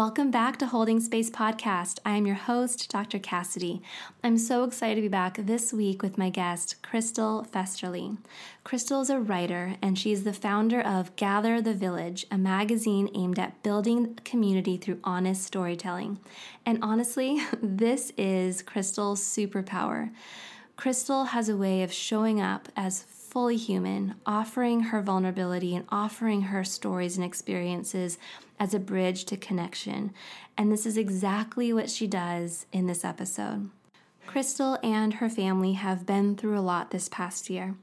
Welcome back to Holding Space Podcast. I am your host, Dr. Cassidy. I'm so excited to be back this week with my guest, Krystal Festerly. Krystal is a writer, and she's the founder of Gather the Village, a magazine aimed at building community through honest storytelling. And honestly, this is Krystal's superpower. Krystal has a way of showing up as fully human, offering her vulnerability and offering her stories and experiences as a bridge to connection. And this is exactly what she does in this episode. Krystal and her family have been through a lot this past year.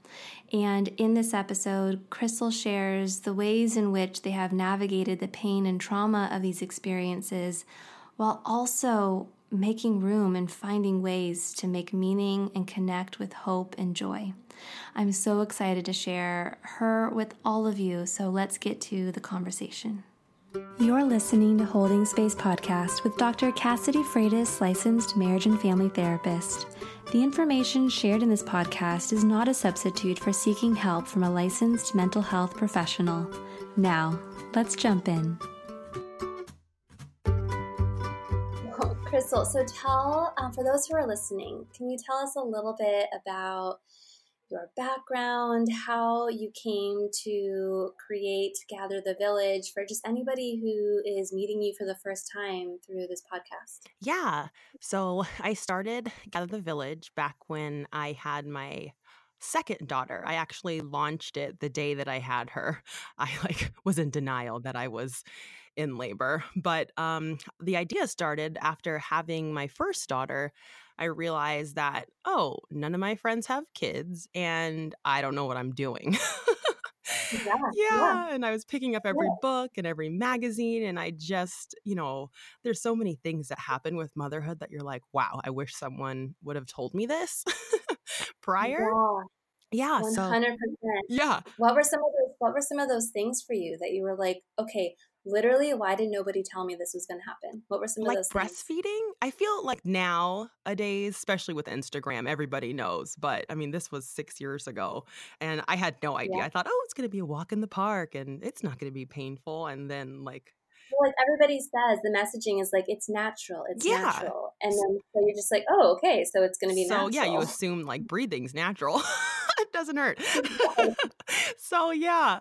And in this episode, Krystal shares the ways in which they have navigated the pain and trauma of these experiences while also making room and finding ways to make meaning and connect with hope and joy. I'm so excited to share her with all of you, so let's get to the conversation. You're listening to Holding Space Podcast with Dr. Cassidy Freitas, licensed marriage and family therapist. The information shared in this podcast is not a substitute for seeking help from a licensed mental health professional. Now, let's jump in. Krystal, so tell, um, for those who are listening, can you tell us a little bit about your background, how you came to create Gather the Village for just anybody who is meeting you for the first time through this podcast. Yeah. So I started Gather the Village back when I had my second daughter. I actually launched it the day that I had her. I like was in denial that I was in labor, but um the idea started after having my first daughter. I realized that, oh, none of my friends have kids and I don't know what I'm doing. yeah, yeah, yeah, And I was picking up every yeah. book and every magazine. And I just, you know, there's so many things that happen with motherhood that you're like, wow, I wish someone would have told me this prior. Yeah. 100%. So, yeah. What were some of those what were some of those things for you that you were like, okay, literally why did nobody tell me this was going to happen what were some like of those like breastfeeding things? i feel like nowadays especially with instagram everybody knows but i mean this was six years ago and i had no idea yeah. i thought oh it's going to be a walk in the park and it's not going to be painful and then like like everybody says the messaging is like it's natural it's yeah. natural. And then so you're just like oh okay so it's going to be so natural. yeah you assume like breathing's natural. It doesn't hurt. So yeah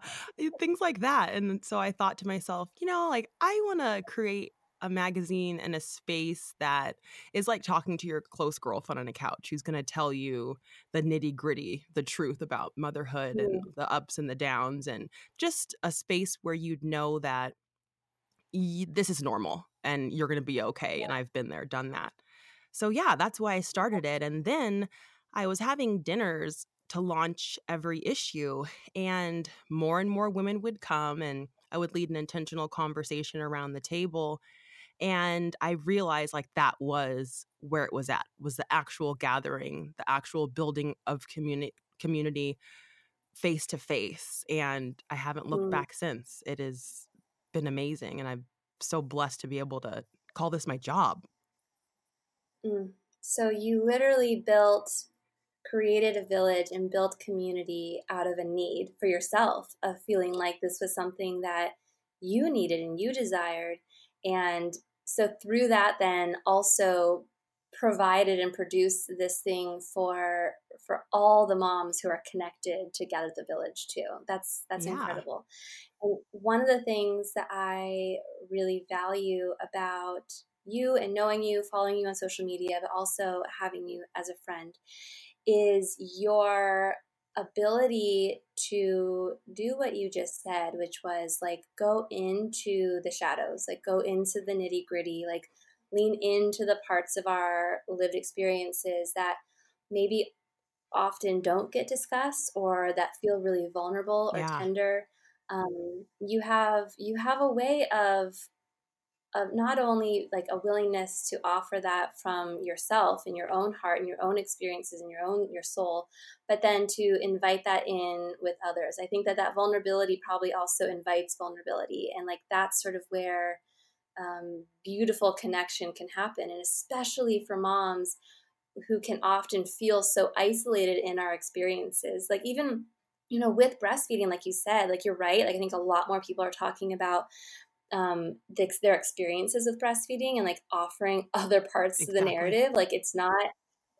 things like that. And so i thought to myself you know like i want to create a magazine and a space that is like talking to your close girlfriend on a couch who's going to tell you the nitty gritty, the truth about motherhood and mm. the ups and the downs, and just a space where you'd know that this is normal and you're going to be okay. And I've been there, done that. So, yeah, that's why I started it. And then I was having dinners to launch every issue, and more and more women would come, and I would lead an intentional conversation around the table. And I realized like that was where it was at, was the actual gathering, the actual building of community community face to face. And I haven't looked mm. back since. It has been amazing. And I'm so blessed to be able to call this my job. Mm. So you literally built, created a village and built community out of a need for yourself of feeling like this was something that you needed and you desired. And so through that, then also provided and produced this thing for for all the moms who are connected to gather the village too that's that's yeah. incredible and one of the things that i really value about you and knowing you following you on social media but also having you as a friend is your ability to do what you just said which was like go into the shadows like go into the nitty gritty like lean into the parts of our lived experiences that maybe often don't get discussed or that feel really vulnerable or Yeah. tender um, you have you have a way of of not only like a willingness to offer that from yourself and your own heart and your own experiences and your own your soul but then to invite that in with others i think that that vulnerability probably also invites vulnerability and like that's sort of where um, beautiful connection can happen and especially for moms who can often feel so isolated in our experiences. Like even you know with breastfeeding like you said like you're right like i think a lot more people are talking about um the, their experiences with breastfeeding and like offering other parts Exactly. of the narrative. Like it's not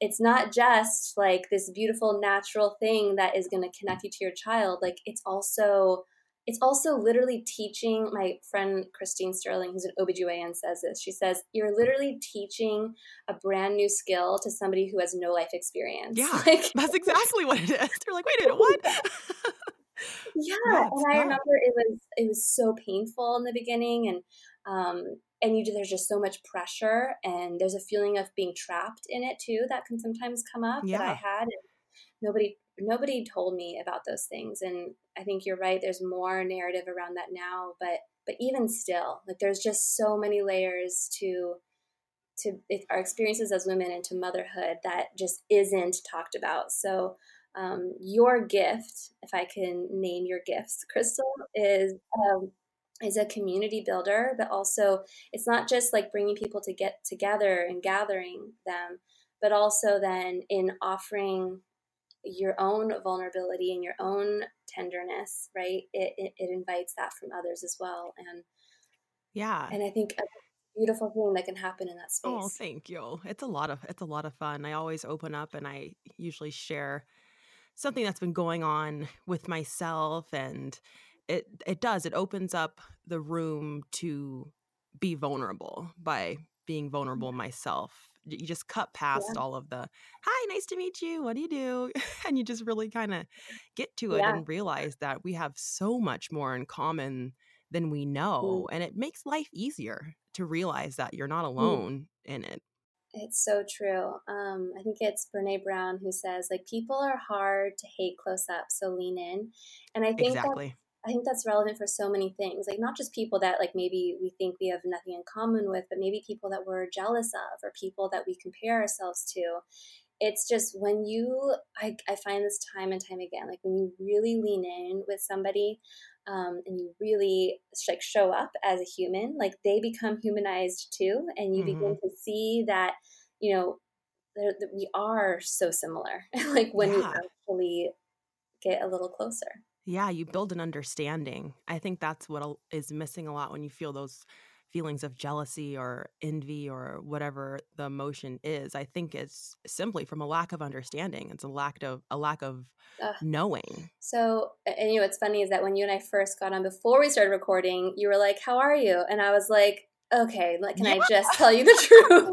it's not just like this beautiful natural thing that is going to connect you to your child. Like it's also it's also literally teaching my friend christine sterling who's an obgyn says this she says you're literally teaching a brand new skill to somebody who has no life experience Yeah. like That's exactly what it is. They're like, wait a minute, what? yeah, Yeah, and I tough. remember it was it was so painful in the beginning and um and you there's just so much pressure and there's a feeling of being trapped in it too that can sometimes come up that I had and nobody nobody told me about those things and I think you're right there's more narrative around that now but but even still like there's just so many layers to to our experiences as women and to motherhood that just isn't talked about. So, um, your gift, if I can name your gifts, Krystal, is um, is a community builder, but also it's not just like bringing people to get together and gathering them, but also then in offering your own vulnerability and your own tenderness, right? It, it, it invites that from others as well, and Yeah. and I think a beautiful thing that can happen in that oh, space. Oh, thank you. It's a lot of it's a lot of fun. I always open up and I usually share something that's been going on with myself and it it does it opens up the room to be vulnerable by being vulnerable mm-hmm. myself. You just cut past Yeah. all of the hi, nice to meet you. What do you do? and you just really kind of get to it Yeah. and realize that we have so much more in common than we Mm, know and it makes life easier to realize that you're not mm. alone in it. It's so true. Um, I think it's Brene Brown who says like people are hard to hate close up, so lean in. And I think Exactly. I think that's relevant for so many things. Like not just people that like maybe we think we have nothing in common with, but maybe people that we're jealous of or people that we compare ourselves to. It's just when you I, I find this time and time again, like when you really lean in with somebody um, and you really like show up as a human, like they become humanized too, and you hmm begin to see that you know that we are so similar. like when you actually get a little closer. Yeah, you build an understanding. I think that's what is missing a lot when you feel those feelings of jealousy or envy or whatever the emotion is. I think it's simply from a lack of understanding. It's a lack of a lack of Ugh. knowing. So, and you know, what's funny is that when you and I first got on before we started recording, you were like, "How are you?" And I was like, "Okay, like, can Yeah. I just tell you the truth?"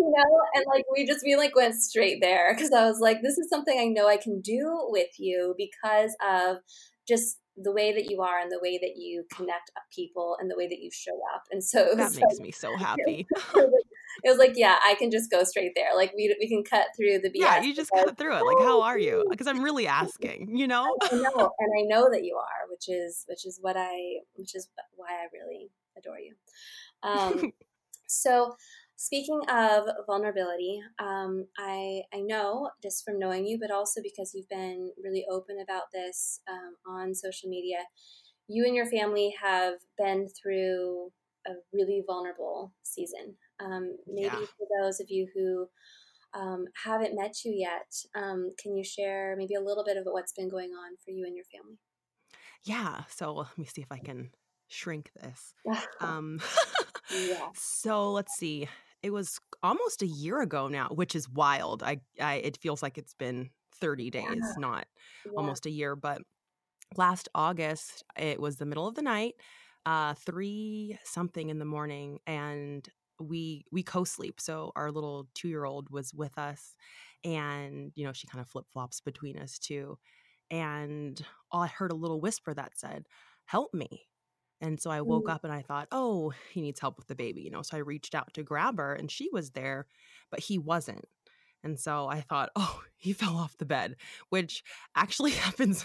You know, and like we just we like went straight there because I was like, "This is something I know I can do with you because of just the way that you are and the way that you connect up people and the way that you show up." And so That makes like, me so happy. it was like, it was like, yeah, I can just go straight there. Like we we can cut through the BS. Yeah, you just because, cut through it. Like, how oh, are you? Because I'm really asking, you know? I know, and I know that you are, which is which is what I which is why I really adore you. Um, so, speaking of vulnerability, um, I I know just from knowing you, but also because you've been really open about this um, on social media. You and your family have been through a really vulnerable season. Um, maybe Yeah. for those of you who um, haven't met you yet, um, can you share maybe a little bit of what's been going on for you and your family? Yeah. So let me see if I can shrink this. Um, yeah. so let's see. It was almost a year ago now, which is wild. I, I it feels like it's been 30 days, Yeah. not Yeah. almost a year. But last August, it was the middle of the night, uh, three something in the morning, and we we co-sleep. So our little two year old was with us, and you know she kind of flip flops between us two, and I heard a little whisper that said, "Help me." And so I woke Mm. up and I thought, oh, he needs help with the baby, you know. So I reached out to grab her and she was there, but he wasn't. And so I thought, oh, he fell off the bed, which actually happens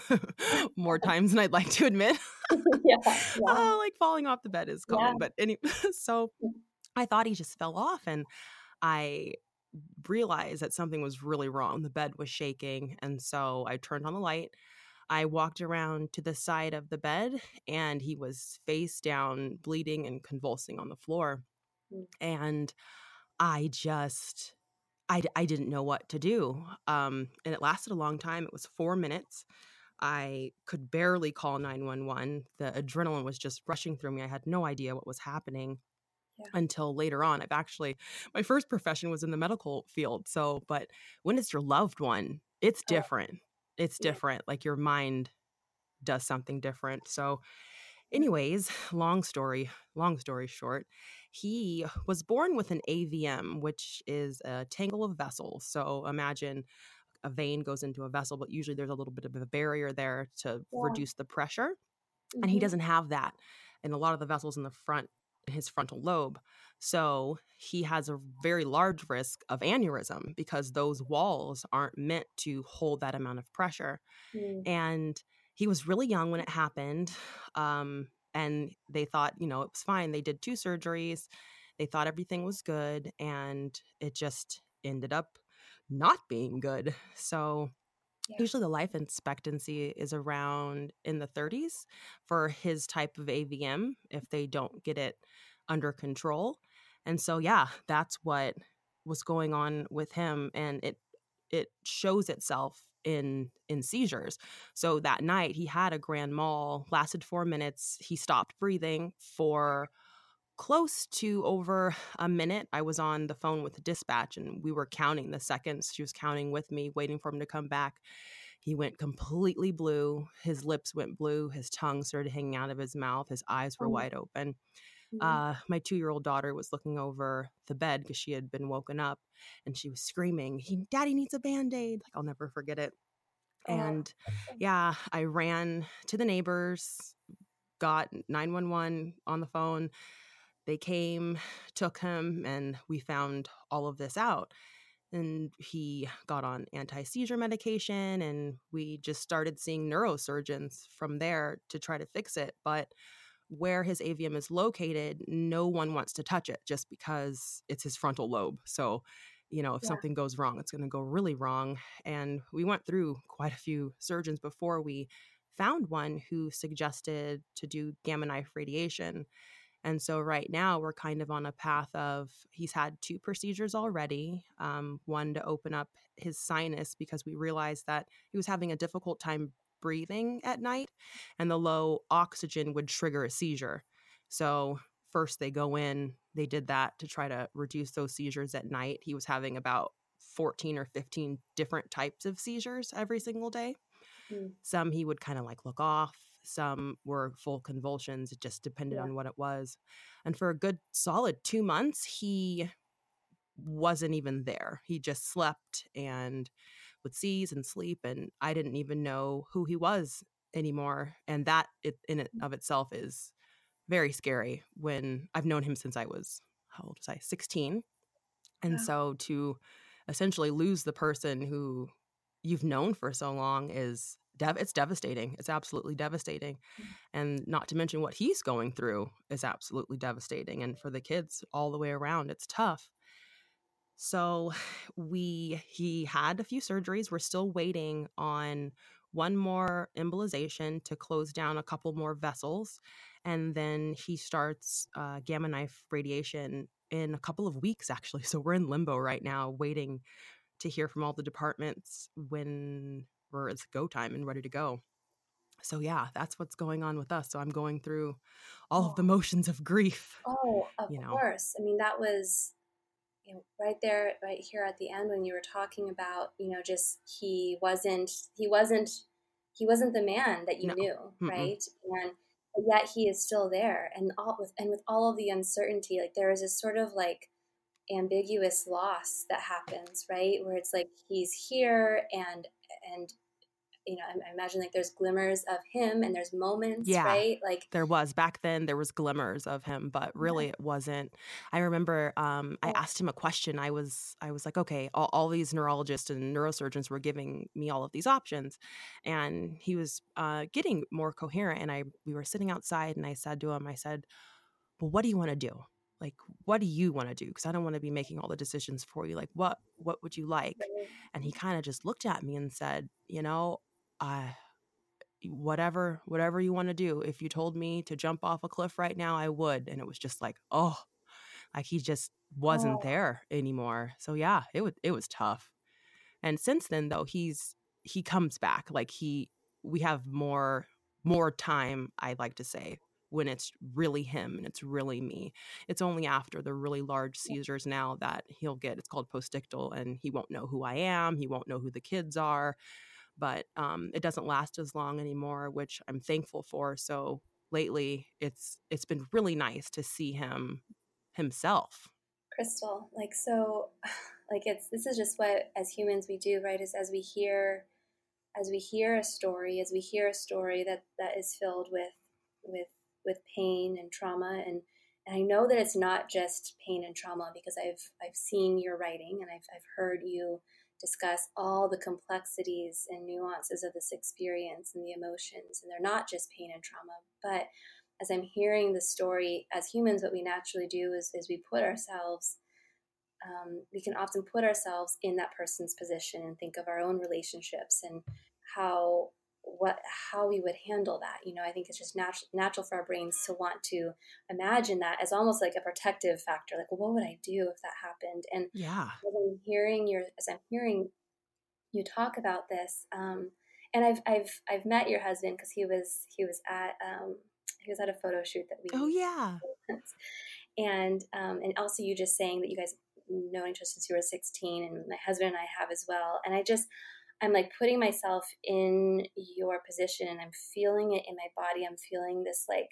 more times than I'd like to admit. yeah, yeah. Uh, like falling off the bed is common. Yeah. But anyway, so mm. I thought he just fell off. And I realized that something was really wrong. The bed was shaking. And so I turned on the light. I walked around to the side of the bed and he was face down, bleeding and convulsing on the floor. Mm. And I just, I, I didn't know what to do. Um, and it lasted a long time. It was four minutes. I could barely call 911. The adrenaline was just rushing through me. I had no idea what was happening. Yeah. until later on. I've actually, my first profession was in the medical field. So, but when it's your loved one, it's oh. different. It's different. Like your mind does something different. So, anyways, long story, long story short, he was born with an AVM, which is a tangle of vessels. So imagine a vein goes into a vessel, but usually there's a little bit of a barrier there to yeah. reduce the pressure. Mm-hmm. And he mm-hmm. doesn't have that. And a lot of the vessels in the front, his frontal lobe. So he has a very large risk of aneurysm because those walls aren't meant to hold that amount of pressure. Mm. And he was really young when it happened. Um, and they thought, you know, it was fine. They did two surgeries. They thought everything was good. And it just ended up not being good. So yeah. usually the life expectancy is around in the 30s for his type of AVM if they don't get it under control. And so yeah, that's what was going on with him and it it shows itself in in seizures. So that night he had a grand mal, lasted 4 minutes. He stopped breathing for close to over a minute. I was on the phone with the dispatch and we were counting the seconds. She was counting with me, waiting for him to come back. He went completely blue. His lips went blue. His tongue started hanging out of his mouth. His eyes were oh. wide open. Mm-hmm. Uh, my two year old daughter was looking over the bed because she had been woken up and she was screaming, he, Daddy needs a band aid. Like, I'll never forget it. Oh, and yeah, I ran to the neighbors, got 911 on the phone. They came, took him, and we found all of this out. And he got on anti seizure medication, and we just started seeing neurosurgeons from there to try to fix it. But where his AVM is located, no one wants to touch it just because it's his frontal lobe. So, you know, if yeah. something goes wrong, it's going to go really wrong. And we went through quite a few surgeons before we found one who suggested to do gamma knife radiation. And so right now we're kind of on a path of he's had two procedures already. Um, one to open up his sinus because we realized that he was having a difficult time breathing at night, and the low oxygen would trigger a seizure. So, first they go in, they did that to try to reduce those seizures at night. He was having about 14 or 15 different types of seizures every single day. Mm. Some he would kind of like look off, some were full convulsions. It just depended yeah. on what it was. And for a good solid two months, he wasn't even there. He just slept and would seize and sleep and i didn't even know who he was anymore and that it, in it mm. of itself is very scary when i've known him since i was how old was i 16 and so to essentially lose the person who you've known for so long is dev- it's devastating it's absolutely devastating mm. and not to mention what he's going through is absolutely devastating and for the kids all the way around it's tough so we he had a few surgeries. We're still waiting on one more embolization to close down a couple more vessels, and then he starts uh, gamma knife radiation in a couple of weeks. Actually, so we're in limbo right now, waiting to hear from all the departments when we're it's go time and ready to go. So yeah, that's what's going on with us. So I'm going through all of the motions of grief. Oh, of you know. course. I mean, that was you know, right there, right here at the end when you were talking about, you know, just he wasn't, he wasn't, he wasn't the man that you no. knew, Mm-mm. right? And yet he is still there, and all with and with all of the uncertainty, like there is this sort of like ambiguous loss that happens, right? Where it's like he's here and and you know, I, I, imagine like there's glimmers of him and there's moments, yeah, right? Like there was back then, there was glimmers of him, but really yeah. it wasn't. I remember um, I asked him a question. I was, I was like, okay, all, all, these neurologists and neurosurgeons were giving me all of these options, and he was uh, getting more coherent. And I, we were sitting outside, and I said to him, I said, well, what do you want to do? like what do you want to do because i don't want to be making all the decisions for you like what what would you like and he kind of just looked at me and said you know uh whatever whatever you want to do if you told me to jump off a cliff right now i would and it was just like oh like he just wasn't oh. there anymore so yeah it was it was tough and since then though he's he comes back like he we have more more time i like to say when it's really him and it's really me. It's only after the really large seizures now that he'll get it's called postictal and he won't know who I am, he won't know who the kids are. But um, it doesn't last as long anymore, which I'm thankful for. So lately, it's it's been really nice to see him himself. Krystal, like so, like it's this is just what as humans we do, right? Is as we hear as we hear a story, as we hear a story that that is filled with with with pain and trauma and and I know that it's not just pain and trauma because I've I've seen your writing and I've I've heard you discuss all the complexities and nuances of this experience and the emotions and they're not just pain and trauma but as I'm hearing the story as humans what we naturally do is, is we put ourselves um, we can often put ourselves in that person's position and think of our own relationships and how what how we would handle that you know i think it's just natural natural for our brains to want to imagine that as almost like a protective factor like well, what would i do if that happened? And yeah. as i'm hearing your as i'm hearing you talk about this um, and i've i've i've met your husband because he was he was at um, he was at a photo shoot that we oh yeah. and um, and also you just saying that you guys known each other since you were 16 and my husband and i have as well. And i just I'm like putting myself in your position and I'm feeling it in my body. I'm feeling this like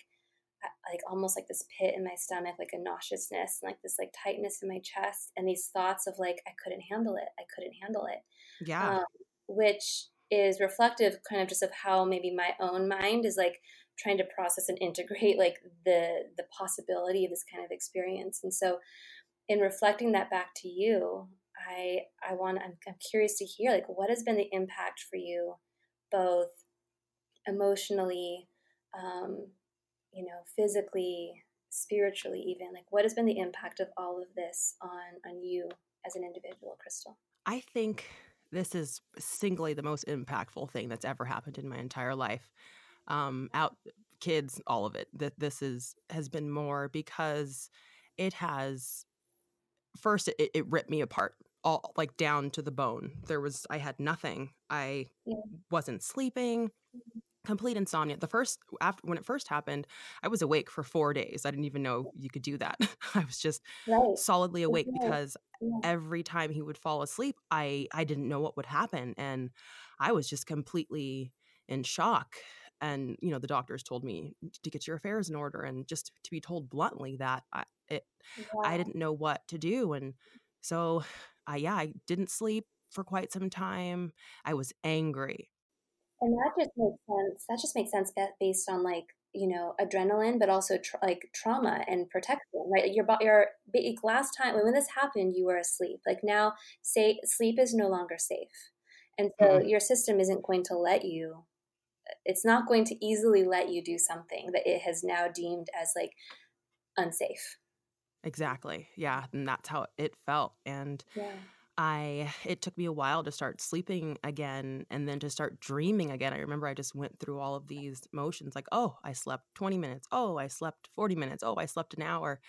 like almost like this pit in my stomach, like a nauseousness, and like this like tightness in my chest, and these thoughts of like I couldn't handle it. I couldn't handle it. Yeah. Um, which is reflective, kind of just of how maybe my own mind is like trying to process and integrate like the the possibility of this kind of experience. And so, in reflecting that back to you, I I want I'm, I'm curious to hear like what has been the impact for you, both emotionally, um, you know, physically, spiritually, even like what has been the impact of all of this on on you as an individual, Krystal? I think this is singly the most impactful thing that's ever happened in my entire life. Um, out kids, all of it. That this is has been more because it has first it, it ripped me apart all like down to the bone. There was I had nothing. I yeah. wasn't sleeping. Mm-hmm. Complete insomnia. The first after when it first happened, I was awake for 4 days. I didn't even know you could do that. I was just right. solidly awake right. because yeah. every time he would fall asleep, I I didn't know what would happen and I was just completely in shock and you know the doctors told me to get your affairs in order and just to be told bluntly that I it I didn't know what to do and so I yeah, I didn't sleep for quite some time. I was angry. And that just makes sense. That just makes sense based on like you know adrenaline, but also tra- like trauma and protection, right? Your your last time when this happened, you were asleep. Like now, say sleep is no longer safe, and so mm-hmm. your system isn't going to let you. It's not going to easily let you do something that it has now deemed as like unsafe. Exactly. Yeah. And that's how it felt. And yeah. I, it took me a while to start sleeping again and then to start dreaming again. I remember I just went through all of these motions like, oh, I slept 20 minutes. Oh, I slept 40 minutes. Oh, I slept an hour.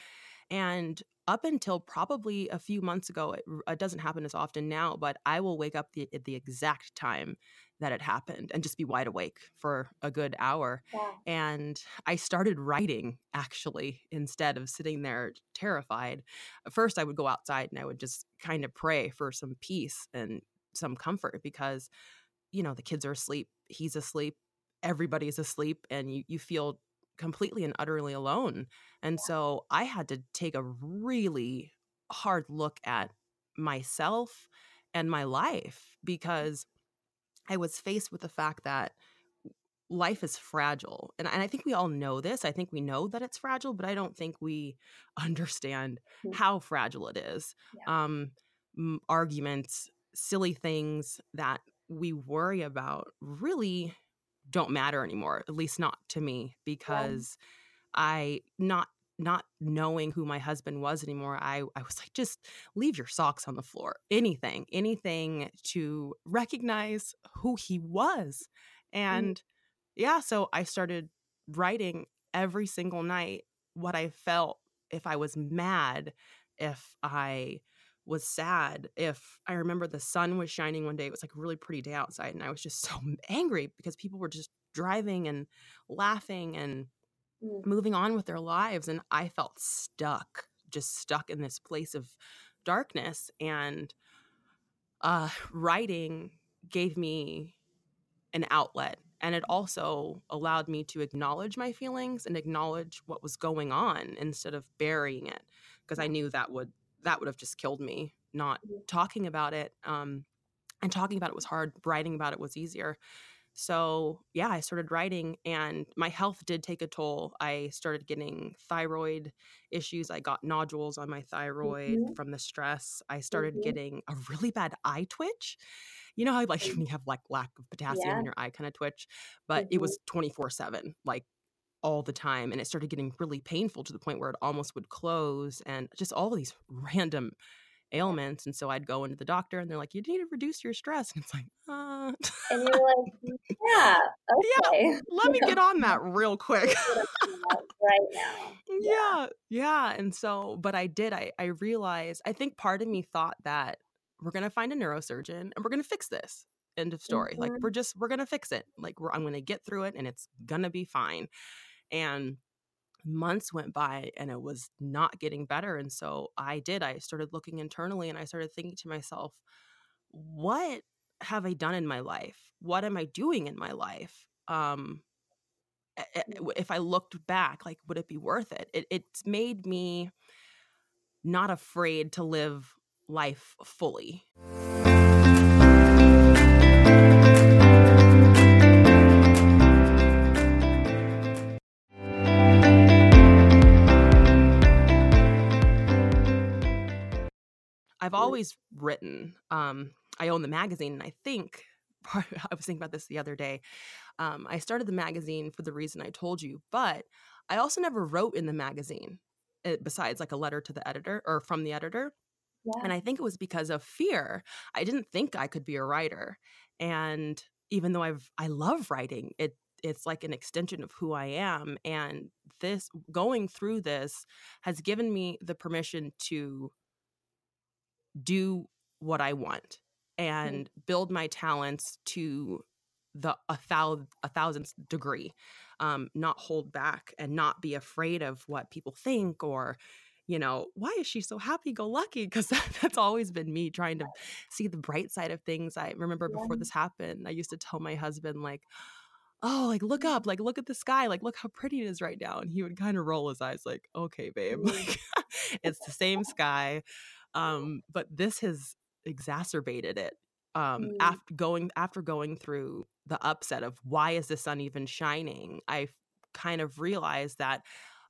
And up until probably a few months ago, it, it, doesn't happen as often now, but I will wake up the, at the exact time that it happened and just be wide awake for a good hour. Yeah. And I started writing actually instead of sitting there terrified. First, I would go outside and I would just kind of pray for some peace and some comfort because, you know, the kids are asleep, he's asleep, everybody's asleep, and you, you feel completely and utterly alone. And so I had to take a really hard look at myself and my life mm. because I was faced with the fact that life is fragile. And, and I think we all know this. I think we know that it's fragile, but I don't think we understand mm-hmm. how fragile it is. Yeah. Um, arguments, silly things that we worry about really don't matter anymore, at least not to me, because yeah. I not not knowing who my husband was anymore, I, I was like, just leave your socks on the floor. Anything, anything to recognize who he was. Mm. And mm. yeah, so I started writing every single night what I felt if I was mad, if I was sad, if I remember the sun was shining one day, it was like a really pretty day outside, and I was just so angry because people were just driving and laughing and mm. moving on with their lives. And I felt stuck, just stuck in this place of darkness. And uh, writing gave me an outlet. And it also allowed me to acknowledge my feelings and acknowledge what was going on instead of burying it, because I knew that would that would have just killed me. Not mm. talking about it, um, and talking about it was hard. Writing about it was easier. So, yeah, I started writing and my health did take a toll. I started getting thyroid issues. I got nodules on my thyroid mm-hmm. from the stress. I started mm-hmm. getting a really bad eye twitch. You know how like when you have like lack of potassium yeah. in your eye kind of twitch, but mm-hmm. it was 24/7, like all the time and it started getting really painful to the point where it almost would close and just all these random ailments. And so I'd go into the doctor and they're like, you need to reduce your stress. And it's like, uh. And you're like, yeah, okay. Yeah, let me get on that real quick. right now. Yeah. yeah. Yeah. And so, but I did, I, I realized, I think part of me thought that we're going to find a neurosurgeon and we're going to fix this. End of story. Mm-hmm. Like we're just, we're going to fix it. Like I'm going to get through it and it's going to be fine. And months went by and it was not getting better. And so I did. I started looking internally and I started thinking to myself, what have I done in my life? What am I doing in my life? Um, mm. if I looked back, like, would it be worth it? it it's made me not afraid to live life fully. I've always written. Um, I own the magazine, and I think I was thinking about this the other day. Um, I started the magazine for the reason I told you, but I also never wrote in the magazine eh, besides like a letter to the editor or from the editor. Yeah. And I think it was because of fear. I didn't think I could be a writer. And even though I've I love writing, it it's like an extension of who I am. And this going through this has given me the permission to do what I want mm-hmm. and mm-hmm. build my talents to the a thousand a thousandth degree um not hold back and not be afraid of what people think or you know why is she so happy go lucky because that, that's always been me trying to see the bright side of things i remember yeah. before this happened i used to tell my husband like oh like look up like look at the sky like look how pretty it is right now and he would kind of roll his eyes like okay babe like it's the same sky um, but this has exacerbated it. Um, mm. after going after going through the upset of why is the sun even shining, I kind of realized that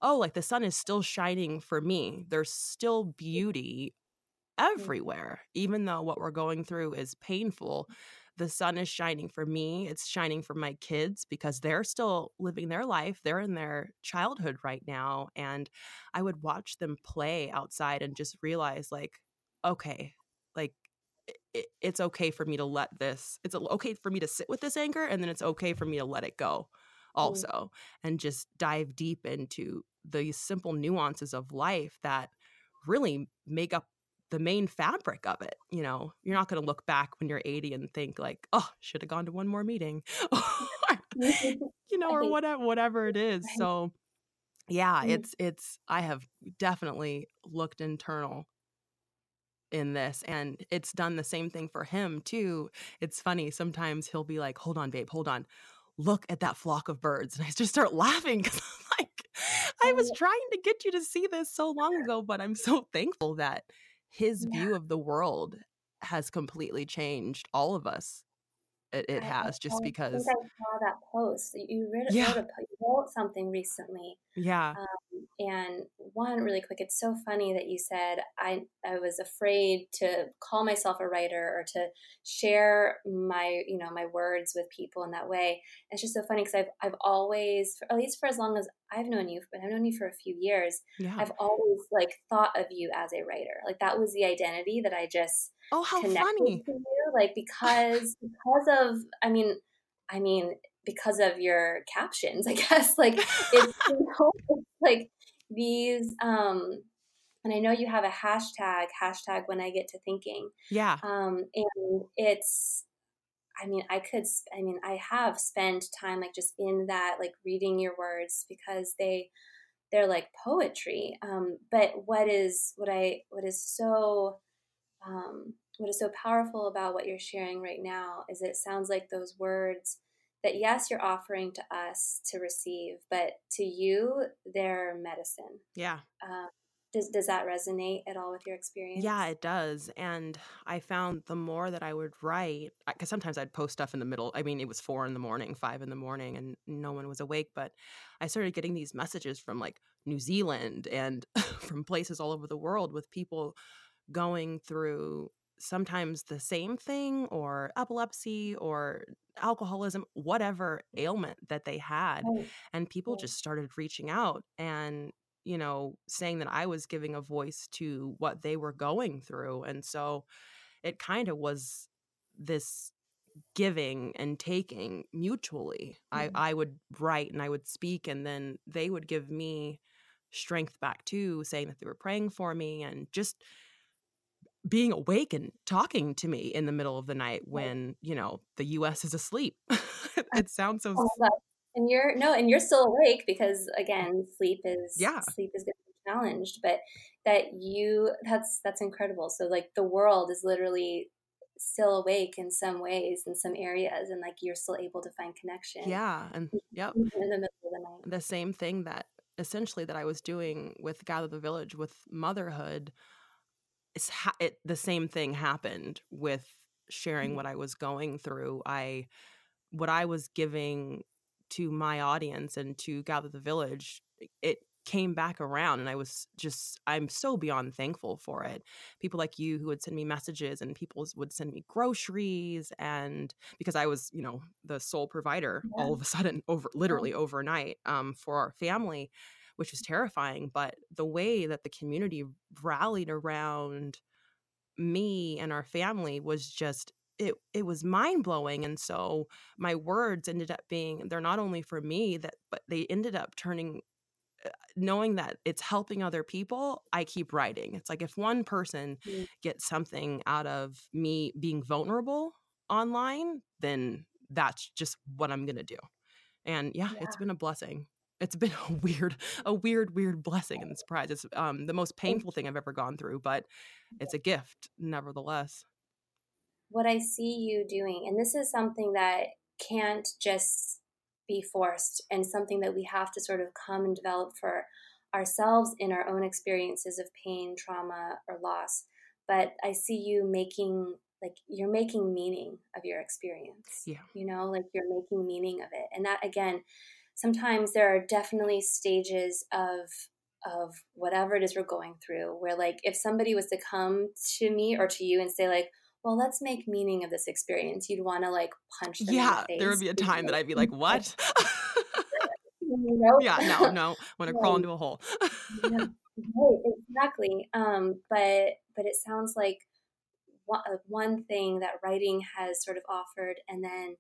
oh, like the sun is still shining for me. There's still beauty everywhere, even though what we're going through is painful the sun is shining for me it's shining for my kids because they're still living their life they're in their childhood right now and i would watch them play outside and just realize like okay like it, it's okay for me to let this it's okay for me to sit with this anger and then it's okay for me to let it go mm. also mm. and just dive deep into the simple nuances of life that really make up the main fabric of it. You know, you're not going to look back when you're 80 and think like, "Oh, should have gone to one more meeting." you know, or whatever whatever it is. So, yeah, mm. it's it's I have definitely looked internal in this and it's done the same thing for him too. It's funny, sometimes he'll be like, "Hold on, babe, hold on." Look at that flock of birds. And I just start laughing cuz I'm like I was trying to get you to see this so long ago, but I'm so thankful that his yeah. view of the world has completely changed all of us it, it has just because I, I saw that post you read yeah. wrote, a, you wrote something recently yeah um, and one really quick it's so funny that you said i i was afraid to call myself a writer or to share my you know my words with people in that way. And it's just so funny because i've i've always at least for as long as i've known you but i've known you for a few years yeah. i've always like thought of you as a writer. Like that was the identity that i just oh how funny. to you like because because of i mean i mean because of your captions i guess. Like it's, you know, it's like these um and i know you have a hashtag hashtag when i get to thinking. Yeah. Um and it's i mean i could i mean i have spent time like just in that like reading your words because they they're like poetry. Um but what is what i what is so um what is so powerful about what you're sharing right now is it sounds like those words that yes you're offering to us to receive but to you they're medicine. Yeah. Uh, does, does that resonate at all with your experience? yeah it does and i found the more that i would write because sometimes i'd post stuff in the middle i mean it was four in the morning five in the morning and no one was awake but i started getting these messages from like new zealand and from places all over the world with people going through sometimes the same thing or epilepsy or alcoholism, whatever ailment that they had. And people just started reaching out and, you know, saying that I was giving a voice to what they were going through. And so it kind of was this giving and taking mutually. Mm-hmm. I, I would write and I would speak, and then they would give me strength back too, saying that they were praying for me and just being awake and talking to me in the middle of the night when you know the us is asleep. It sounds so oh, and you're no and you're still awake because again sleep is yeah. sleep is going to be challenged but that you that's that's incredible. So like the world is literally still awake in some ways in some areas and like you're still able to find connection yeah and yep. in the middle of the night. The same thing that essentially that i was doing with gather the village with motherhood ha- it, the same thing happened with sharing mm-hmm. what I was going through. I what I was giving to my audience and to gather the village, it came back around and I was just I'm so beyond thankful for it. People like you who would send me messages and people would send me groceries and because I was, you know, the sole provider yeah. all of a sudden over literally overnight um for our family which was terrifying. But the way that the community rallied around me and our family was just it it was mind blowing and so my words ended up being they're not only for me that but they ended up turning uh, knowing that it's helping other people i keep writing it's like if one person mm. gets something out of me being vulnerable online then that's just what i'm going to do and yeah, yeah, it's been a blessing it's been a weird a weird weird blessing and surprise. It's um the most painful thing i've ever gone through but it's a gift nevertheless. What i see you doing and this is something that can't just be forced and something that we have to sort of come and develop for ourselves in our own experiences of pain trauma or loss but i see you making like you're making meaning of your experience yeah. you know like you're making meaning of it and that again sometimes there are definitely stages of of whatever it is we're going through where like if somebody was to come to me or to you and say like well let's make meaning of this experience you'd want to like punch them yeah the there would be a time that i'd be like what? Yeah no no I want to crawl into a hole. Yeah. right, exactly um but but it sounds like one, one thing that writing has sort of offered and then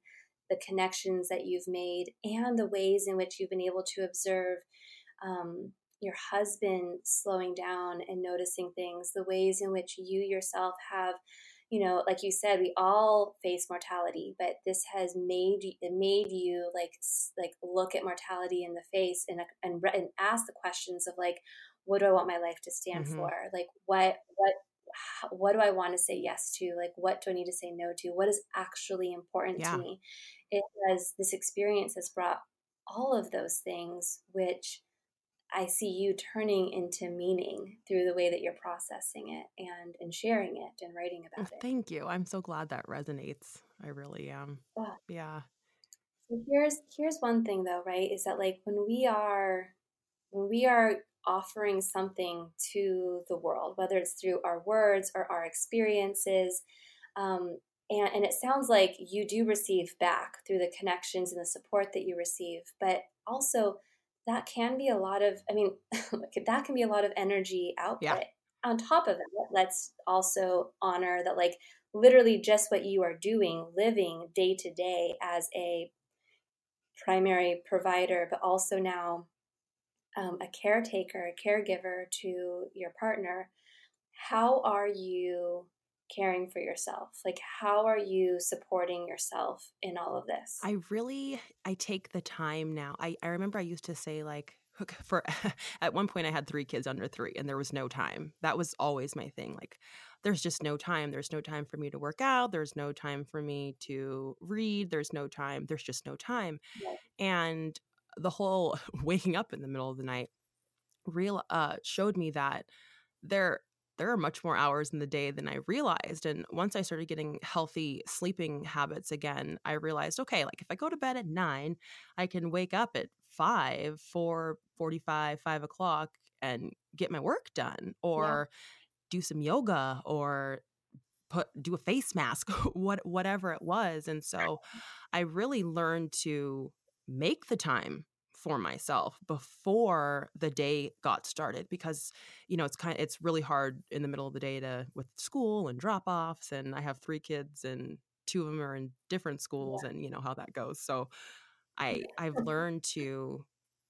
the connections that you've made and the ways in which you've been able to observe um, your husband slowing down and noticing things, the ways in which you yourself have, you know, like you said, we all face mortality, but this has made it made you like like look at mortality in the face and and, and ask the questions of like, what do I want my life to stand mm-hmm. for? Like, what what what do I want to say yes to? Like, what do I need to say no to? What is actually important yeah. to me? It has this experience has brought all of those things, which I see you turning into meaning through the way that you're processing it and and sharing it and writing oh, about it. Thank you. I'm so glad that resonates. I really um, am. Oh. Yeah. So here's here's one thing though, right? Is that like when we are when we are offering something to the world, whether it's through our words or our experiences, um, and, and it sounds like you do receive back through the connections and the support that you receive, but also that can be a lot of, I mean, that can be a lot of energy output. Yeah. On top of it, let's also honor that, like, literally just what you are doing, living day to day as a primary provider, but also now um, a caretaker, a caregiver to your partner. How are you caring for yourself? Like how are you supporting yourself in all of this? I really I take the time now. I I remember I used to say like for at one point I had 3 kids under 3 and there was no time. That was always my thing like there's just no time. There's no time for me to work out. There's no time for me to read. There's no time. There's just no time. And the whole waking up in the middle of the night real uh showed me that there there are much more hours in the day than I realized. And once I started getting healthy sleeping habits again, I realized, okay, like if I go to bed at nine, I can wake up at five, four forty-five, five o'clock and get my work done or yeah. do some yoga or put do a face mask, what whatever it was. And so I really learned to make the time for myself before the day got started because you know it's kind of it's really hard in the middle of the day to with school and drop offs and I have three kids and two of them are in different schools yeah. and you know how that goes so I I've learned to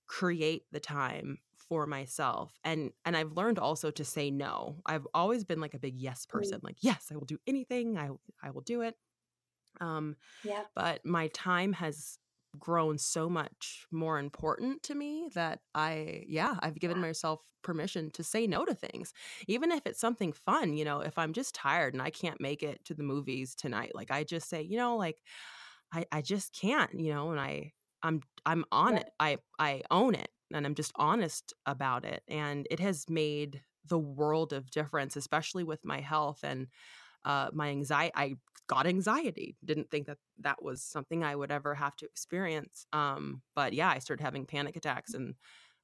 create the time for myself and and I've learned also to say no. I've always been like a big yes mm. person like yes, I will do anything. I I will do it. Um yeah. but my time has grown so much more important to me that I, yeah, I've given myself permission to say no to things, even if it's something fun. You know, if I'm just tired and I can't make it to the movies tonight, like I just say, you know, like I, I just can't, you know, and I, I'm, I'm on it. I, I own it and I'm just honest about it. And it has made the world of difference, especially with my health and uh, my anxiety. I got anxiety. Didn't think that that was something I would ever have to experience. Um, but yeah, I started having panic attacks, and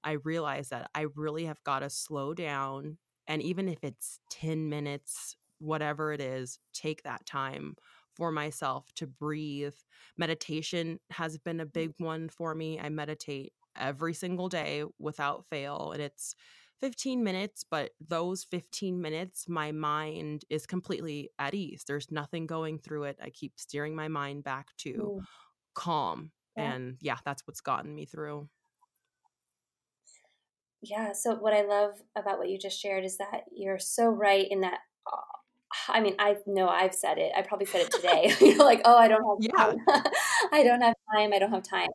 I realized that I really have got to slow down. And even if it's ten minutes, whatever it is, take that time for myself to breathe. Meditation has been a mm. big one for me. I meditate every single day without fail, and it's 15 minutes, but those 15 minutes, my mind is completely at ease. There's nothing going through it. I keep steering my mind back to mm. calm. Yeah. And yeah, that's what's gotten me through. Yeah. So, what I love about what you just shared is that you're so right in that. Uh, I mean, I know I've said it. I probably said it today. you're like, oh, I don't have time. Yeah. I don't have time. I don't have time.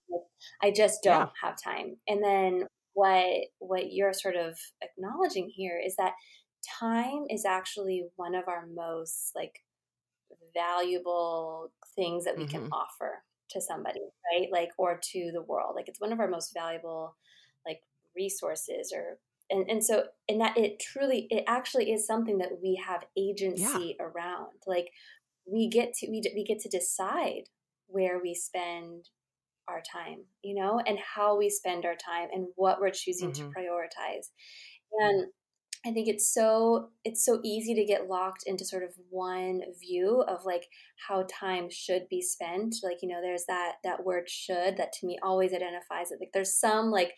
I just don't yeah. have time. And then what what you're sort of acknowledging here is that time is actually one of our most like valuable things that we mm-hmm. can offer to somebody right like or to the world like it's one of our most valuable like resources or and, and so and that it truly it actually is something that we have agency yeah. around like we get to we, we get to decide where we spend our time, you know, and how we spend our time and what we're choosing mm-hmm. to prioritize. And I think it's so it's so easy to get locked into sort of one view of like how time should be spent. Like, you know, there's that that word should that to me always identifies it. Like there's some like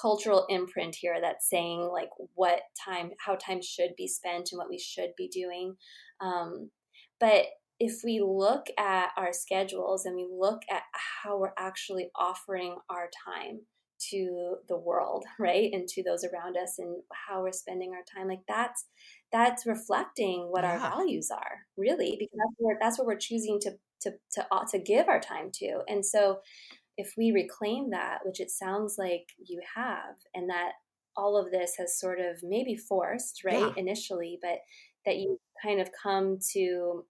cultural imprint here that's saying like what time how time should be spent and what we should be doing. Um, but if we look at our schedules and we look at how we're actually offering our time to the world right and to those around us and how we're spending our time like that's that's reflecting what yeah. our values are really because that's where that's what we're choosing to to to to give our time to and so if we reclaim that which it sounds like you have and that all of this has sort of maybe forced right yeah. initially but that you kind of come to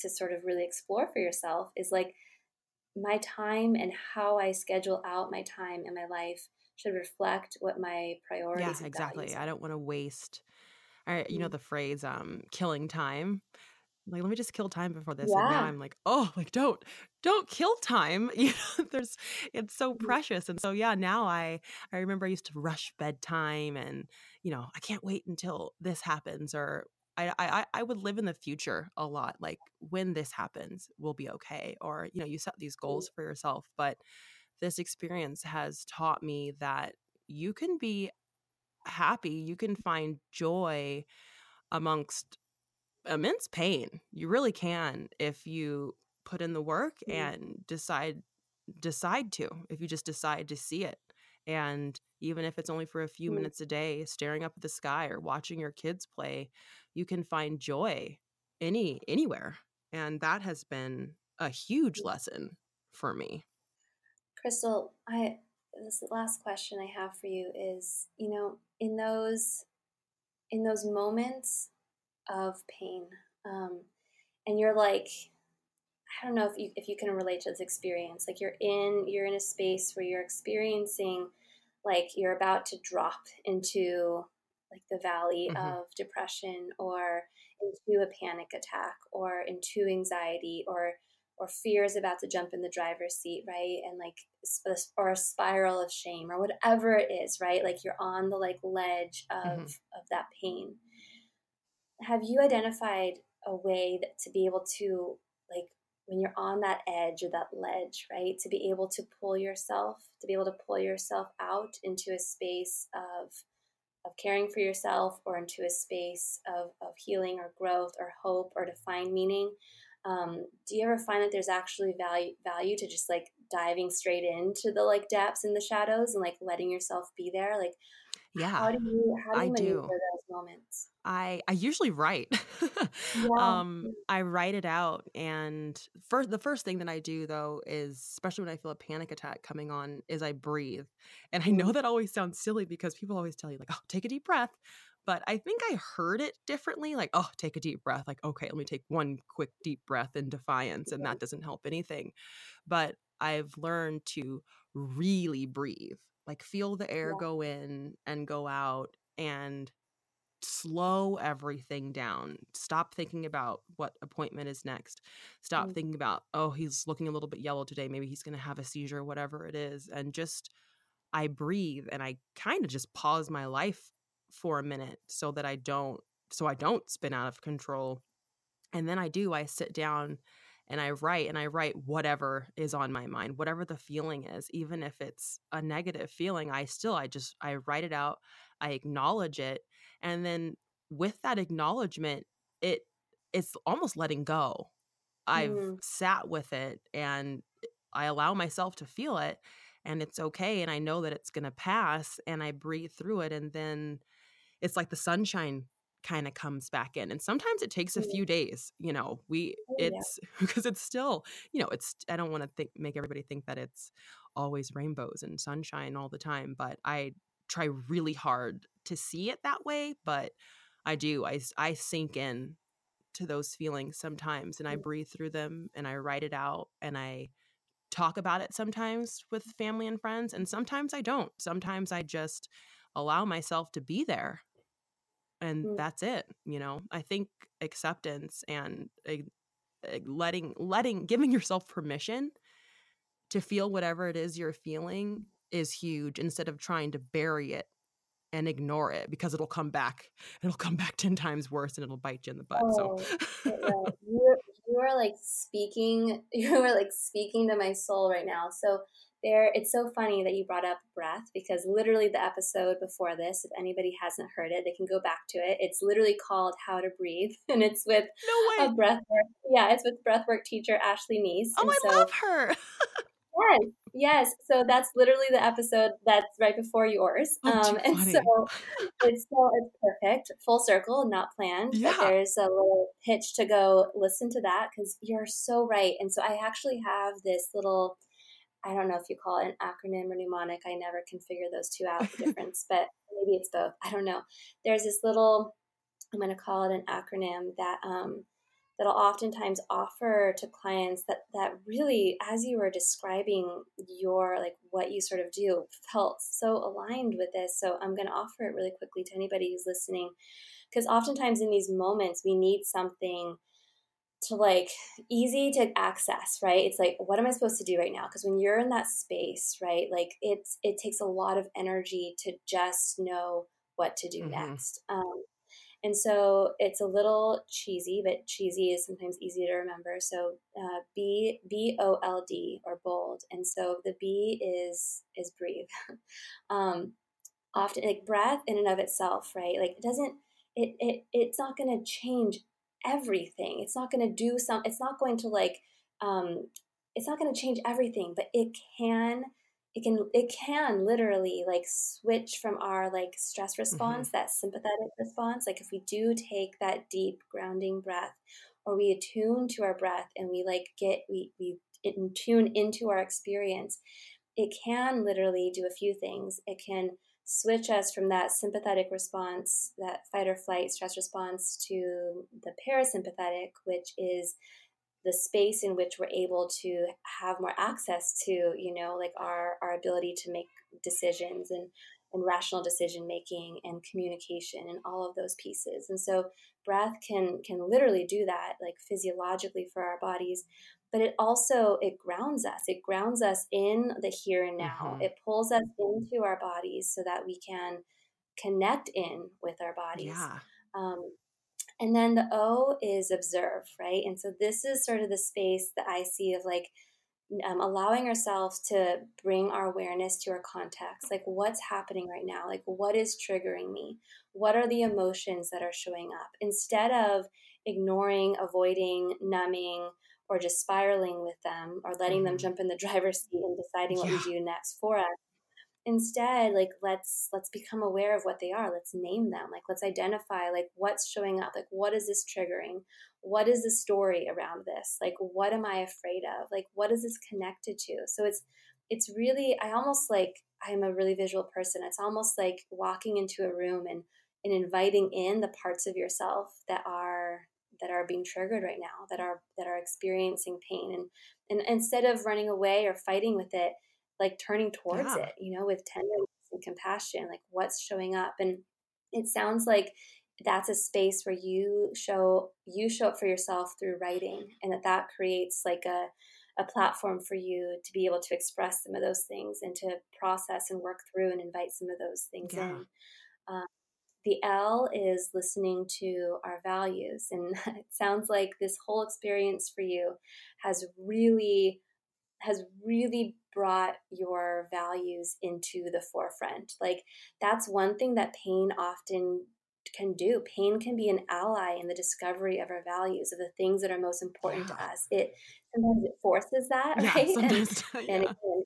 to sort of really explore for yourself is like my time and how I schedule out my time in my life should reflect what my priorities. Yeah, exactly. I don't want to waste. I, you know mm-hmm. the phrase um, "killing time." Like, let me just kill time before this, yeah. and now I'm like, oh, like don't, don't kill time. You know, there's, it's so mm-hmm. precious, and so yeah. Now I, I remember I used to rush bedtime, and you know, I can't wait until this happens, or I, I I would live in the future a lot. Like when this happens, we'll be okay. Or you know, you set these goals for yourself. But this experience has taught me that you can be happy. You can find joy amongst immense pain. You really can if you put in the work and decide decide to. If you just decide to see it. And even if it's only for a few mm. minutes a day, staring up at the sky or watching your kids play, you can find joy any anywhere. And that has been a huge lesson for me. Krystal, I this last question I have for you is, you know, in those in those moments of pain, um, and you're like, I don't know if you if you can relate to this experience. Like you're in you're in a space where you're experiencing like you're about to drop into like the valley mm-hmm. of depression or into a panic attack or into anxiety or or fear is about to jump in the driver's seat right and like or a spiral of shame or whatever it is right like you're on the like ledge of mm-hmm. of that pain have you identified a way that, to be able to like when you're on that edge or that ledge right to be able to pull yourself to be able to pull yourself out into a space of of caring for yourself or into a space of, of healing or growth or hope or to find meaning um, do you ever find that there's actually value value to just like diving straight into the like depths and the shadows and like letting yourself be there like yeah how do you how do you I maneuver do. those moments I I usually write. yeah. um I write it out and first the first thing that I do though is especially when I feel a panic attack coming on is I breathe. And I know mm-hmm. that always sounds silly because people always tell you like, "Oh, take a deep breath." But I think I heard it differently like, "Oh, take a deep breath." Like, "Okay, let me take one quick deep breath in defiance." And that doesn't help anything. But I've learned to really breathe. Like feel the air yeah. go in and go out and slow everything down. Stop thinking about what appointment is next. Stop mm. thinking about, oh, he's looking a little bit yellow today. Maybe he's going to have a seizure, whatever it is. And just, I breathe and I kind of just pause my life for a minute so that I don't, so I don't spin out of control. And then I do, I sit down and I write and I write whatever is on my mind, whatever the feeling is, even if it's a negative feeling, I still, I just, I write it out. I acknowledge it and then with that acknowledgement it it's almost letting go. I've mm. sat with it and i allow myself to feel it and it's okay and i know that it's going to pass and i breathe through it and then it's like the sunshine kind of comes back in and sometimes it takes a few days you know we oh, it's because it's still you know it's i don't want to think make everybody think that it's always rainbows and sunshine all the time but i try really hard to see it that way, but I do. I, I sink in to those feelings sometimes and I mm. breathe through them and I write it out and I talk about it sometimes with family and friends and sometimes I don't. Sometimes I just allow myself to be there. And mm. that's it, you know. I think acceptance and uh, letting letting giving yourself permission to feel whatever it is you're feeling is huge instead of trying to bury it and ignore it because it'll come back. It'll come back 10 times worse and it'll bite you in the butt. Oh, so you, you are like speaking, you are like speaking to my soul right now. So there, it's so funny that you brought up breath because literally the episode before this, if anybody hasn't heard it, they can go back to it. It's literally called How to Breathe and it's with no a breathwork. Yeah, it's with breathwork teacher Ashley Neese. Oh, and I so, love her. Yes, yes. So that's literally the episode that's right before yours. Oh, um, and so it's so it's perfect, full circle, not planned. Yeah. But there's a little pitch to go listen to that because you're so right. And so I actually have this little. I don't know if you call it an acronym or mnemonic. I never can figure those two out the difference, but maybe it's both. I don't know. There's this little. I'm going to call it an acronym that um, that I'll oftentimes offer to clients that that really, as you were describing your like what you sort of do, felt so aligned with this. So I'm going to offer it really quickly to anybody who's listening, because oftentimes in these moments we need something to like easy to access right it's like what am i supposed to do right now because when you're in that space right like it's it takes a lot of energy to just know what to do mm-hmm. next um, and so it's a little cheesy but cheesy is sometimes easy to remember. So uh, b b o l d or bold. And so the b is is breathe. Um, often like breath in and of itself right? Like it doesn't it, it it's not going to change everything. It's not going to do some, it's not going to like, um, it's not going to change everything, but it can, it can, it can literally like switch from our like stress response, mm-hmm. that sympathetic response. Like if we do take that deep grounding breath or we attune to our breath and we like get, we, we tune into our experience, it can literally do a few things. It can, switch us from that sympathetic response, that fight or flight stress response, to the parasympathetic, which is the space in which we're able to have more access to, you know, like our, our ability to make decisions and, and rational decision making and communication and all of those pieces. And so breath can can literally do that, like physiologically for our bodies but it also it grounds us it grounds us in the here and now mm-hmm. it pulls us into our bodies so that we can connect in with our bodies yeah. um, and then the o is observe right? And so this is sort of the space that i see of like um, allowing ourselves to bring our awareness to our context. Like what's happening right now? Like what is triggering me? What are the emotions that are showing up? Instead of ignoring avoiding numbing or just spiraling with them or letting mm-hmm. them jump in the driver's seat and deciding what yeah. we do next for us instead like let's let's become aware of what they are. Let's name them. Like let's identify like what's showing up. Like what is this triggering? What is the story around this? Like what am i afraid of? Like what is this connected to? So it's it's really i almost like i'm a really visual person. It's almost like walking into a room and and inviting in the parts of yourself that are that are being triggered right now that are that are experiencing pain. And and instead of running away or fighting with it like turning towards yeah. it you know with tenderness and compassion like what's showing up and it sounds like that's a space where you show you show up for yourself through writing and that that creates like a a platform for you to be able to express some of those things and to process and work through and invite some of those things yeah. in um, the L is listening to our values. And it sounds like this whole experience for you has really has really brought your values into the forefront. Like that's one thing that pain often can do. Pain can be an ally in the discovery of our values, of the things that are most important yeah. to us. It sometimes it forces that, yeah, right? and, yeah. and again,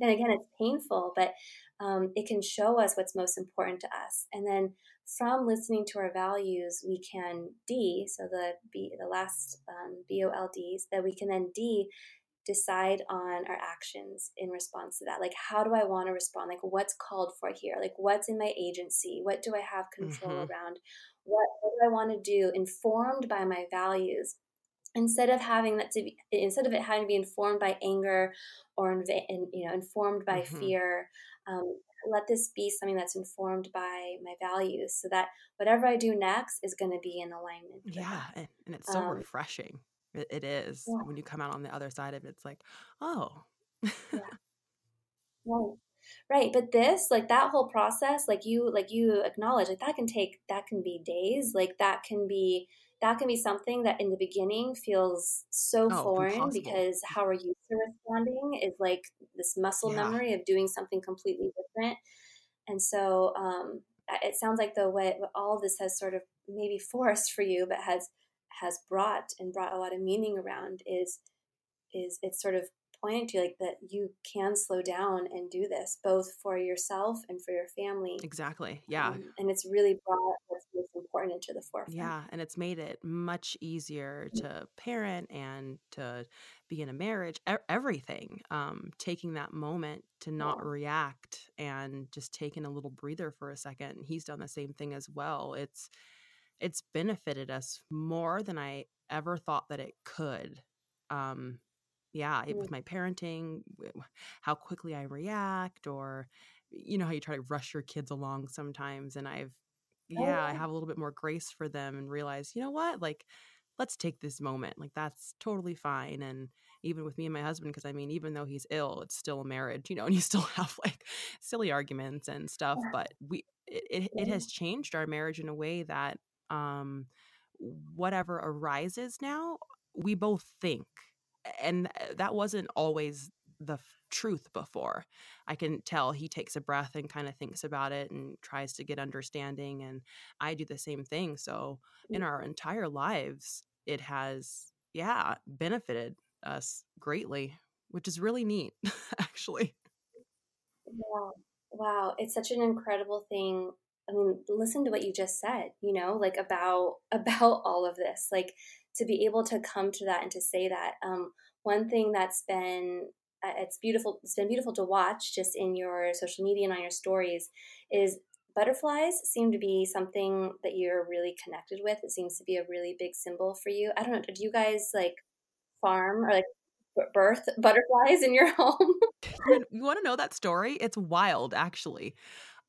and again, it's painful, but um, it can show us what's most important to us. And then from listening to our values, we can D, so the B, the last um, B O L Ds, that we can then D decide on our actions in response to that. Like, how do I want to respond? Like, what's called for here? Like, what's in my agency? What do I have control mm-hmm. around? What, what do I want to do informed by my values? instead of having that to be instead of it having to be informed by anger or in, you know informed by mm-hmm. fear um, let this be something that's informed by my values so that whatever i do next is going to be in alignment yeah and, and, it's so um, refreshing it, it is yeah. when you come out on the other side of it it's like oh yeah right right but this like that whole process like you like you acknowledge like that can take that can be days like that can be that can be something that in the beginning feels so oh, foreign impossible. because how are you to responding is like this muscle yeah. memory of doing something completely different. And so um, it sounds like the way all this has sort of maybe forced for you, but has has brought and brought a lot of meaning around is is it's sort of pointing to like that you can slow down and do this both for yourself and for your family exactly yeah um, and it's really brought what's most important into the forefront yeah and it's made it much easier mm. to parent and to be in a marriage e- everything um, taking that moment to not yeah. react and just taking a little breather for a second he's done the same thing as well it's it's benefited us more than I ever thought that it could. Um, yeah, it, with mm. my parenting, how quickly I react, or you know how you try to rush your kids along sometimes, and I've oh, yeah, I have a little bit more grace for them and realize, you know what, like let's take this moment. Like that's totally fine. And even with me and my husband, because I mean, even though he's ill, it's still a marriage, you know, and you still have like silly arguments and stuff. But we it, it, it has changed our marriage in a way that um whatever arises now, we both think. And uh, that wasn't always the f- truth before. I can tell he takes a breath and kind of thinks about it and tries to get understanding. And I do the same thing. So in our entire lives, it has, yeah, benefited us greatly, which is really neat, actually. Wow. Wow. It's such an incredible thing I mean, listen to what you just said, you know, like about about all of this. Like to be able to come to that and to say that. Um, one thing that's been uh, it's beautiful it's been beautiful to watch just in your social media and on your stories is butterflies seem to be something that you're really connected with it seems to be a really big symbol for you i don't know do you guys like farm or like birth butterflies in your home you want to know that story it's wild actually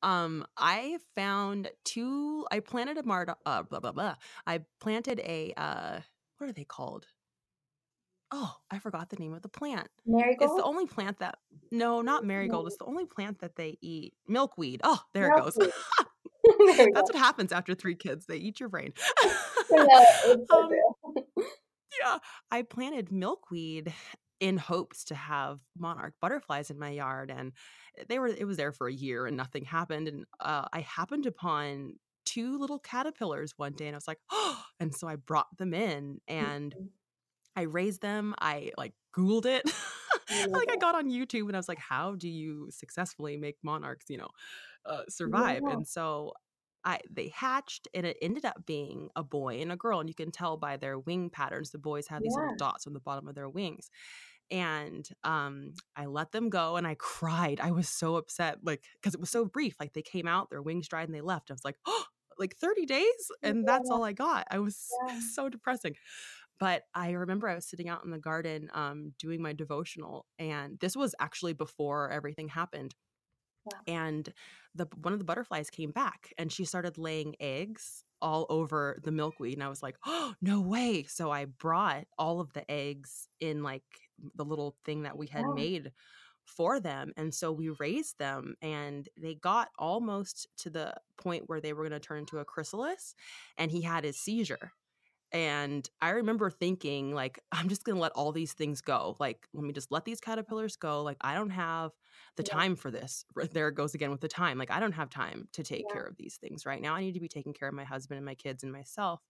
um, I found two. I planted a mar. Uh, blah blah blah. I planted a. Uh, what are they called? Oh, I forgot the name of the plant. Marigold. It's the only plant that. No, not marigold. It's the only plant that they eat. Milkweed. Oh, there Milkweed. it goes. That's what happens after three kids. They eat your brain. um, yeah, I planted milkweed in hopes to have monarch butterflies in my yard and they were it was there for a year and nothing happened and uh, i happened upon two little caterpillars one day and i was like oh and so i brought them in and mm-hmm. i raised them i like googled it like i got on youtube and i was like how do you successfully make monarchs you know uh, survive yeah. and so I they hatched and it ended up being a boy and a girl and you can tell by their wing patterns the boys have these yeah. little dots on the bottom of their wings and um i let them go and i cried. I was so upset like because it was so brief like they came out their wings dried and they left. I was like oh like 30 days? And that's all i got. I was yeah. so depressing. But i remember i was sitting out in the garden um doing my devotional and this was actually before everything happened wow. and the one of the butterflies came back and she started laying eggs all over the milkweed and i was like oh no way so i brought all of the eggs in like the little thing that we had oh. made for them and so we raised them and they got almost to the point where they were going to turn into a chrysalis and he had his seizure and i remember thinking like i'm just going to let all these things go like let me just let these caterpillars go like i don't have the yeah. time for this there it goes again with the time like i don't have time to take yeah. care of these things right now i need to be taking care of my husband and my kids and myself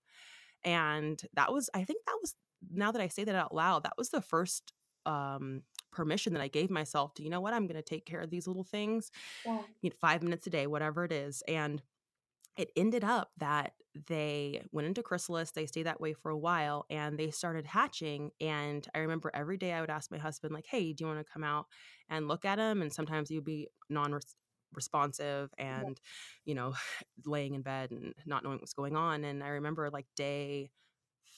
and that was i think that was now that i say that out loud that was the first um, permission that I gave myself to, you know what, I'm going to take care of these little things, yeah. you know, five minutes a day, whatever it is. And it ended up that they went into chrysalis they stayed that way for a while and they started hatching and i remember every day i would ask my husband like hey do you want to come out and look at them and sometimes he would be non responsive and you know laying in bed and not knowing what's going on and i remember like day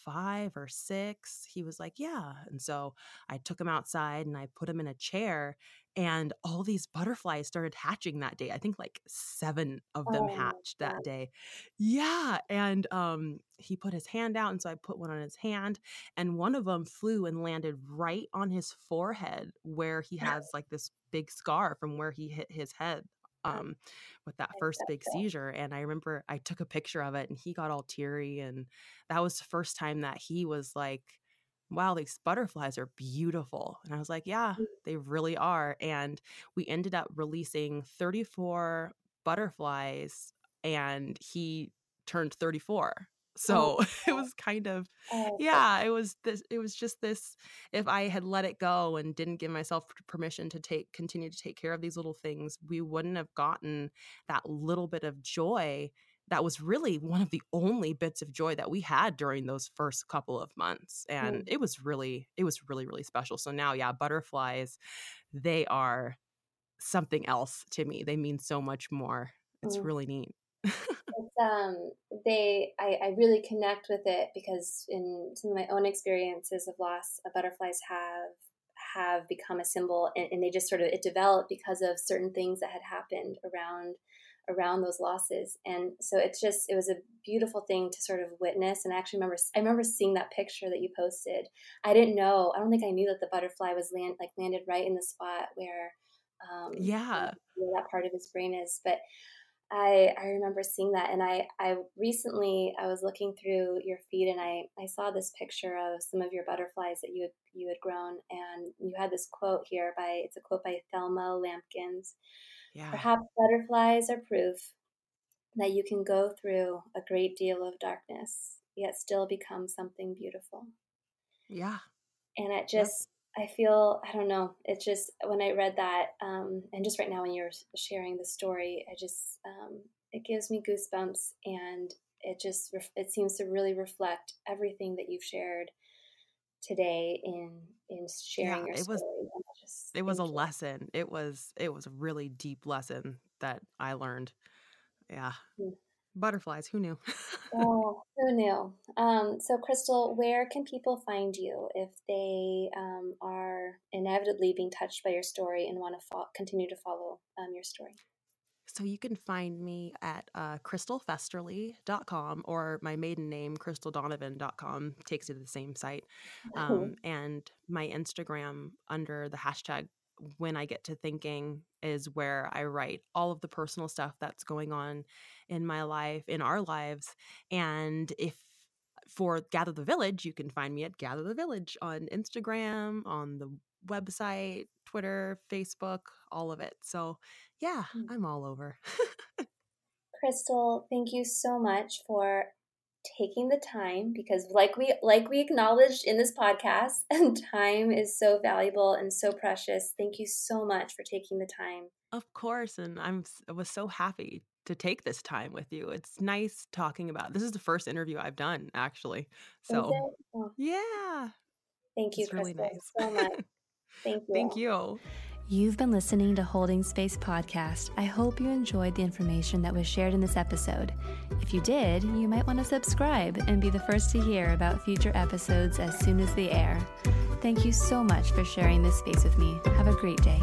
five or six, he was like, Yeah. And so I took him outside and I put him in a chair, and all these butterflies started hatching that day. I think like seven of them oh, hatched that day. Yeah. And um, he put his hand out. And so I put one on his hand, and one of them flew and landed right on his forehead where he has like this big scar from where he hit his head um, with that first big seizure. And I remember I took a picture of it and he got all teary. And that was the first time that he was like, wow, these butterflies are beautiful. And I was like, yeah, mm. they really are. And we ended up releasing 34 butterflies and he turned 34 so oh, it was kind of oh, yeah it was this it was just this if i had let it go and didn't give myself permission to take continue to take care of these little things we wouldn't have gotten that little bit of joy that was really one of the only bits of joy that we had during those first couple of months and mm. it was really it was really really special so now yeah butterflies they are something else to me they mean so much more it's mm. really neat it's um they I, I really connect with it because in some of my own experiences of loss uh, butterflies have have become a symbol and, and, they just sort of it developed because of certain things that had happened around around those losses. And so it's just it was a beautiful thing to sort of witness. And I actually remember I remember seeing that picture that you posted. I didn't know I don't think I knew that the butterfly was land like landed right in the spot where um yeah. that part of his brain is. But I, I remember seeing that. And I, I recently I was looking through your feed and I, I saw this picture of some of your butterflies that you had, you had grown. And you had this quote here by it's a quote by Thelma Lampkins. Yeah. Perhaps butterflies are proof that you can go through a great deal of darkness yet still become something beautiful. Yeah. And it just I feel I don't know. It's just when I read that, um, and just right now when you're sharing the story, I just um, it gives me goosebumps, and it just it seems to really reflect everything that you've shared today in in sharing yeah, your it story. Was, just, it was a you. lesson. It was it was a really deep lesson that I learned. Yeah. Mm. Butterflies, who knew? oh, who knew? Um, so, Krystal, where can people find you if they um, are inevitably being touched by your story and want to fo- continue to follow um, your story? So you can find me at uh, krystalfesterly.com or my maiden name, krystaldonovan.com, takes you to the same site. Um, and my Instagram under the hashtag when I get to thinking is where I write all of the personal stuff that's going on in my life, in our lives. And if for Gather the Village, you can find me at Gather the Village on Instagram, on the website, Twitter, Facebook, all of it. So, yeah, mm. I'm all over. Krystal, thank you so much for taking the time because like we like we acknowledged in this podcast and time is so valuable and so precious thank you so much for taking the time of course and i'm i was so happy to take this time with you it's nice talking about this is the first interview i've done actually so oh. yeah thank you Krystal. it's really nice so much thank you thank you You've been listening to Holding Space Podcast. I hope you enjoyed the information that was shared in this episode. If you did, you might want to subscribe and be the first to hear about future episodes as soon as they air. Thank you so much for sharing this space with me. Have a great day.